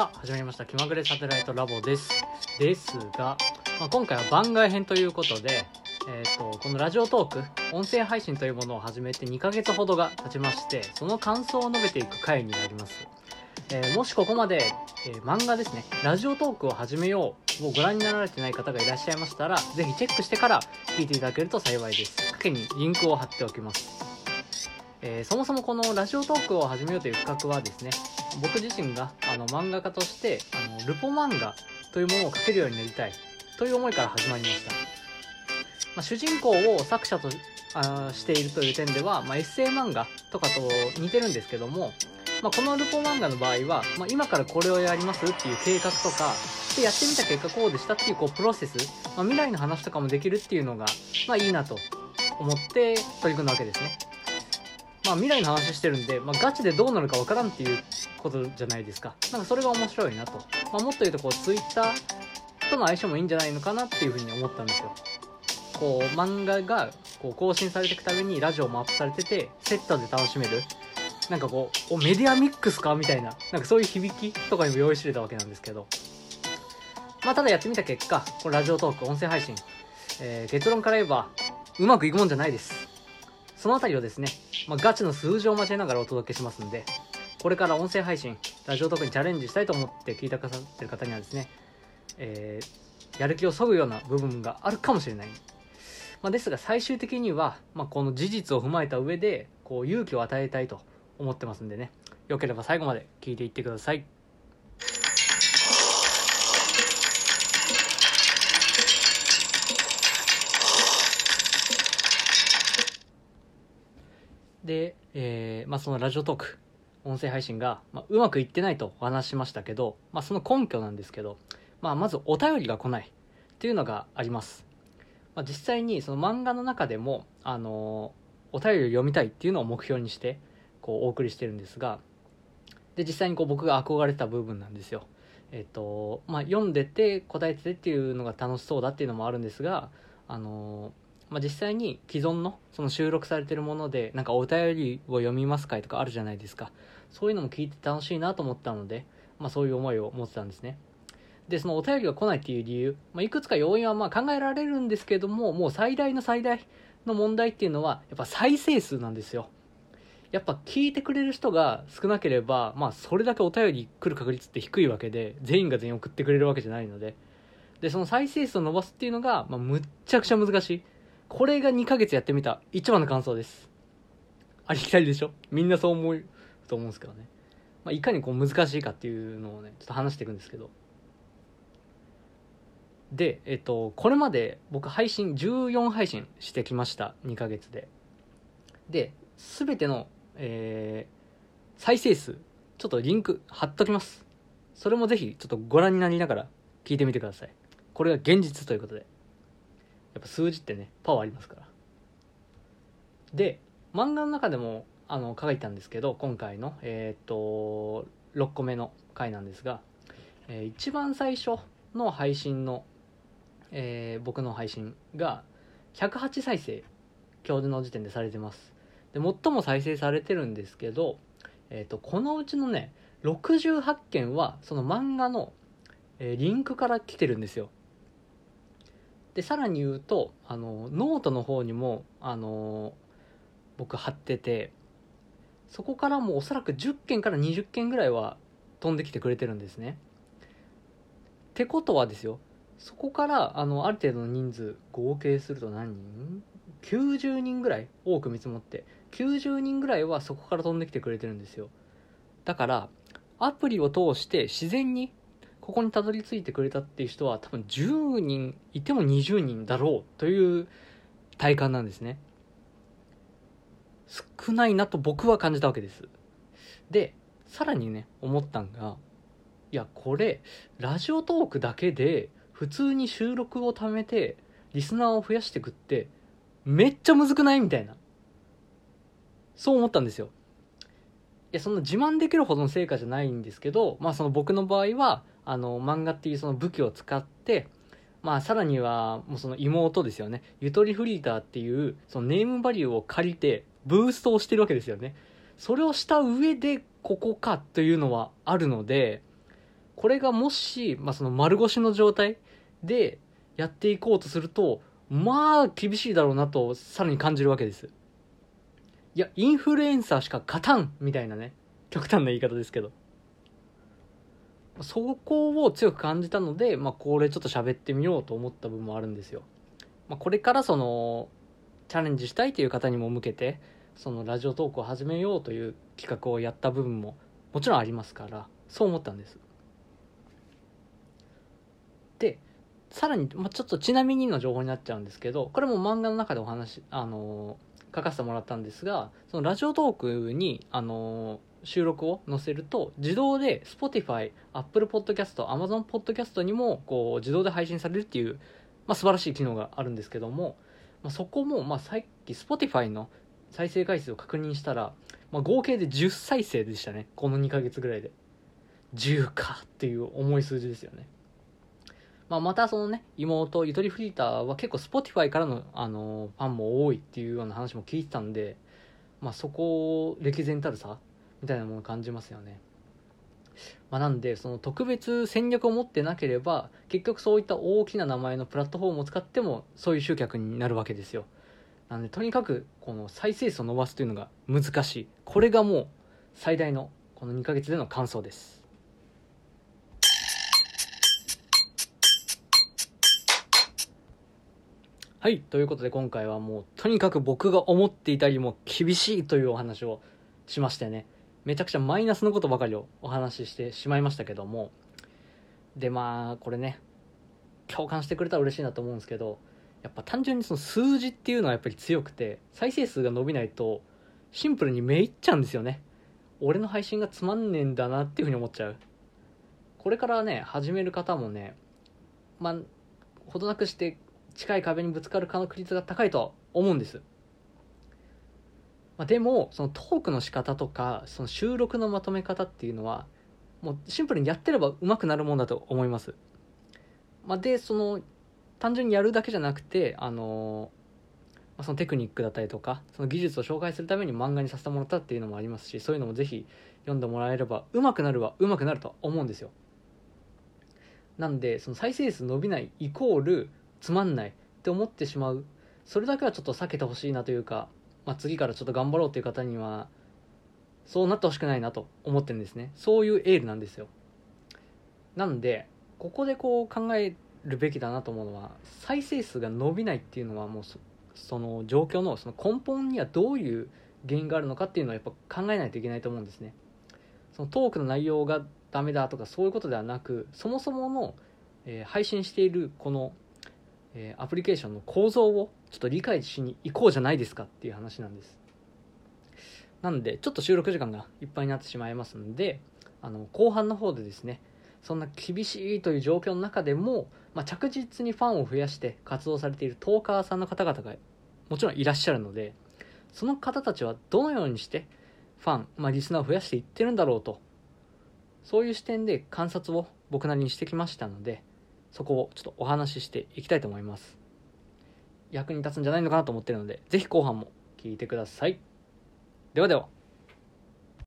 さあ始まりました。気まぐれサテライトラボです。ですが、まあ、今回は番外編ということで、えー、とこのラジオトーク音声配信というものを始めて2ヶ月ほどが経ちましてその感想を述べていく回になります、えーもしここまで、えー漫画ですねラジオトークを始めようをご覧になられてない方がいらっしゃいましたらぜひチェックしてから聞いていただけると幸いです。賭けにリンクを貼っておきます。えーそもそもこのラジオトークを始めようという企画はですね僕自身があの漫画家としてあのルポ漫画というものを描けるようになりたいという思いから始まりました、まあ、主人公を作者とあしているという点では、まあ、エッセイ漫画とかと似てるんですけども、まあ、このルポ漫画の場合は、まあ、今からこれをやりますっていう計画とかでやってみた結果こうでしたっていうこうプロセス、まあ、未来の話とかもできるっていうのが、まあ、いいなと思って取り組んだわけですね。まあ未来の話してるんで、まあ、ガチでどうなるかわからんっていうことじゃないですか。なんかそれが面白いなと。まあ、もっと言うとこう、ツイッターとの相性もいいんじゃないのかなっていうふうに思ったんですよ。こう、漫画がこう更新されていくためにラジオもアップされてて、セットで楽しめる。なんかこう、お、メディアミックスかみたいな、なんかそういう響きとかにも用意してたわけなんですけど。まあただやってみた結果、このラジオトーク、音声配信、えー結論から言えば、うまくいくもんじゃないです。そのあたりをですね、まあ、ガチの数字を交えながらお届けしますんで、これから音声配信、ラジオトークにチャレンジしたいと思って聞いてくださってる方にはですね、えーやる気をそぐような部分があるかもしれない。まあ、ですが最終的には、まあ、この事実を踏まえた上で、こう勇気を与えたいと思ってますんでね、よければ最後まで聞いていってください。で、えーまあ、そのラジオトーク音声配信が、まあ、うまくいってないとお話しましたけど、まあ、その根拠なんですけど、まあ、まずお便りが来ないっていうのがあります、まあ、実際にその漫画の中でも、あのーお便りを読みたいっていうのを目標にしてこうお送りしてるんですがで実際にこう僕が憧れた部分なんですよ。えっ、とまあ読んでて答えててっていうのが楽しそうだっていうのもあるんですがあのーまあ、実際に既存のその収録されてるものでなんかお便りを読みますかいとかあるじゃないですか。そういうのも聞いて楽しいなと思ったので、まあ、そういう思いを持ってたんですね。でそのお便りが来ないっていう理由、まあ、いくつか要因はまあ考えられるんですけどももう最大の最大の問題っていうのはやっぱ再生数なんですよ。やっぱ聞いてくれる人が少なければまあそれだけお便り来る確率って低いわけで全員が全員送ってくれるわけじゃないので。でその再生数を伸ばすっていうのが、まあ、むっちゃくちゃ難しい。これが2ヶ月やってみた一番の感想です。ありきたりでしょ？みんなそう思うと思うんですけどね。まあ、いかにこう難しいかっていうのをね、ちょっと話していくんですけど。で、えっと、これまで僕配信、14配信してきました。2ヶ月で。で、すべての、えー、再生数、ちょっとリンク貼っときます。それもぜひちょっとご覧になりながら聞いてみてください。これが現実ということで。っぱ数字ってねパワーありますから。で漫画の中でもあの書いたんですけど今回のえっ、と6個目の回なんですが、えー一番最初の配信の、えー僕の配信が108再生今日の時点でされてます。で最も再生されてるんですけど、えー、とこのうちのね68件はその漫画の、えーリンクから来てるんですよ。でさらに言うとあのノートの方にもあの僕貼っててそこからもうおそらく10件から20件ぐらいは飛んできてくれてるんですね。ってことはですよそこからあのある程度の人数合計すると何人 ?90 人ぐらい多く見積もって90人ぐらいはそこから飛んできてくれてるんですよ。だからアプリを通して自然にここにたどり着いてくれたっていう人は多分10人いても20人だろうという体感なんですね。少ないなと僕は感じたわけです。でさらにね思ったんがいやこれラジオトークだけで普通に収録を貯めてリスナーを増やしてくってめっちゃむずくない？みたいな。そう思ったんですよ。やそんな自慢できるほどの成果じゃないんですけどまあその僕の場合はあの漫画っていうその武器を使ってまあさらにはもうその妹ですよね。ゆとりフリーターっていうそのネームバリューを借りてブーストをしてるわけですよね。それをした上でここかというのはあるのでこれがもし、まあ、その丸腰の状態でやっていこうとするとまあ厳しいだろうなとさらに感じるわけです。いやインフルエンサーしか勝たんみたいなね。極端な言い方ですけど。そこを強く感じたので、まあ、これちょっと喋ってみようと思った部分もあるんですよ、まあ、これからそのチャレンジしたいという方にも向けてそのラジオトークを始めようという企画をやった部分ももちろんありますからそう思ったんです。でさらに、まあ、ちょっとちなみにの情報になっちゃうんですけどこれも漫画の中でお話あの書かせてもらったんですがそのラジオトークにあの収録を載せると自動で Spotify、Apple Podcast、Amazon Podcast にもこう自動で配信されるっていう、まあ、素晴らしい機能があるんですけども、まあ、そこも、まあ、さっき Spotify の再生回数を確認したら、まあ、合計で10再生でしたね。この2ヶ月ぐらいで。10かっていう重い数字ですよね。まあ、またそのね妹ゆとりフリーターは結構 Spotify からの、あのファンも多いっていうような話も聞いてたんで、まあ、そこを歴然たる差みたいなものを感じますよね。まあ、なんでその特別戦略を持ってなければ結局そういった大きな名前のプラットフォームを使ってもそういう集客になるわけですよ。なんでとにかくこの再生数を伸ばすというのが難しいこれがもう最大のこの2ヶ月での感想です。はい。ということで今回はもうとにかく僕が思っていたよりも厳しいというお話をしましてね。めちゃくちゃマイナスのことばかりをお話ししてしまいましたけども。でまあこれね、共感してくれたら嬉しいなと思うんですけど、やっぱ単純にその数字っていうのはやっぱり強くて、再生数が伸びないとシンプルにめいっちゃうんですよね。俺の配信がつまんねえんだなっていうふうに思っちゃう。これからね、始める方もね、まあ、ほどなくして近い壁にぶつかる確率が高いとは思うんです。まあ、でもそのトークの仕方とかその収録のまとめ方っていうのはもうシンプルにやってれば上手くなるもんだと思います。まあ、でその単純にやるだけじゃなくてあのま、そのテクニックだったりとかその技術を紹介するために漫画にさせてもらったっていうのもありますしそういうのもぜひ読んでもらえれば上手くなるは上手くなると思うんですよ。なんでその再生数伸びないイコールつまんないって思ってしまう。それだけはちょっと避けてほしいなというか、まあ、次からちょっと頑張ろうという方にはそうなってほしくないなと思ってるんですね。そういうエールなんですよ。なんでここでこう考えるべきだなと思うのは再生数が伸びないっていうのはもうその状況のその根本にはどういう原因があるのかっていうのはやっぱ考えないといけないと思うんですね。そのトークの内容がダメだとかそういうことではなくそもそもの、えー、配信しているこのえー、アプリケーションの構造をちょっと理解しに行こうじゃないですかっていう話なんです。なんで、ちょっと収録時間がいっぱいになってしまいますので、あの、後半の方でですね、そんな厳しいという状況の中でも、まあ、着実にファンを増やして活動されているトーカーさんの方々がもちろんいらっしゃるので、その方たちはどのようにしてファン、まあ、リスナーを増やしていってるんだろうと、そういう視点で観察を僕なりにしてきましたので、そこをちょっとお話ししていきたいと思います。役に立つんじゃないのかなと思ってるので是非後半も聞いてください。ではでは。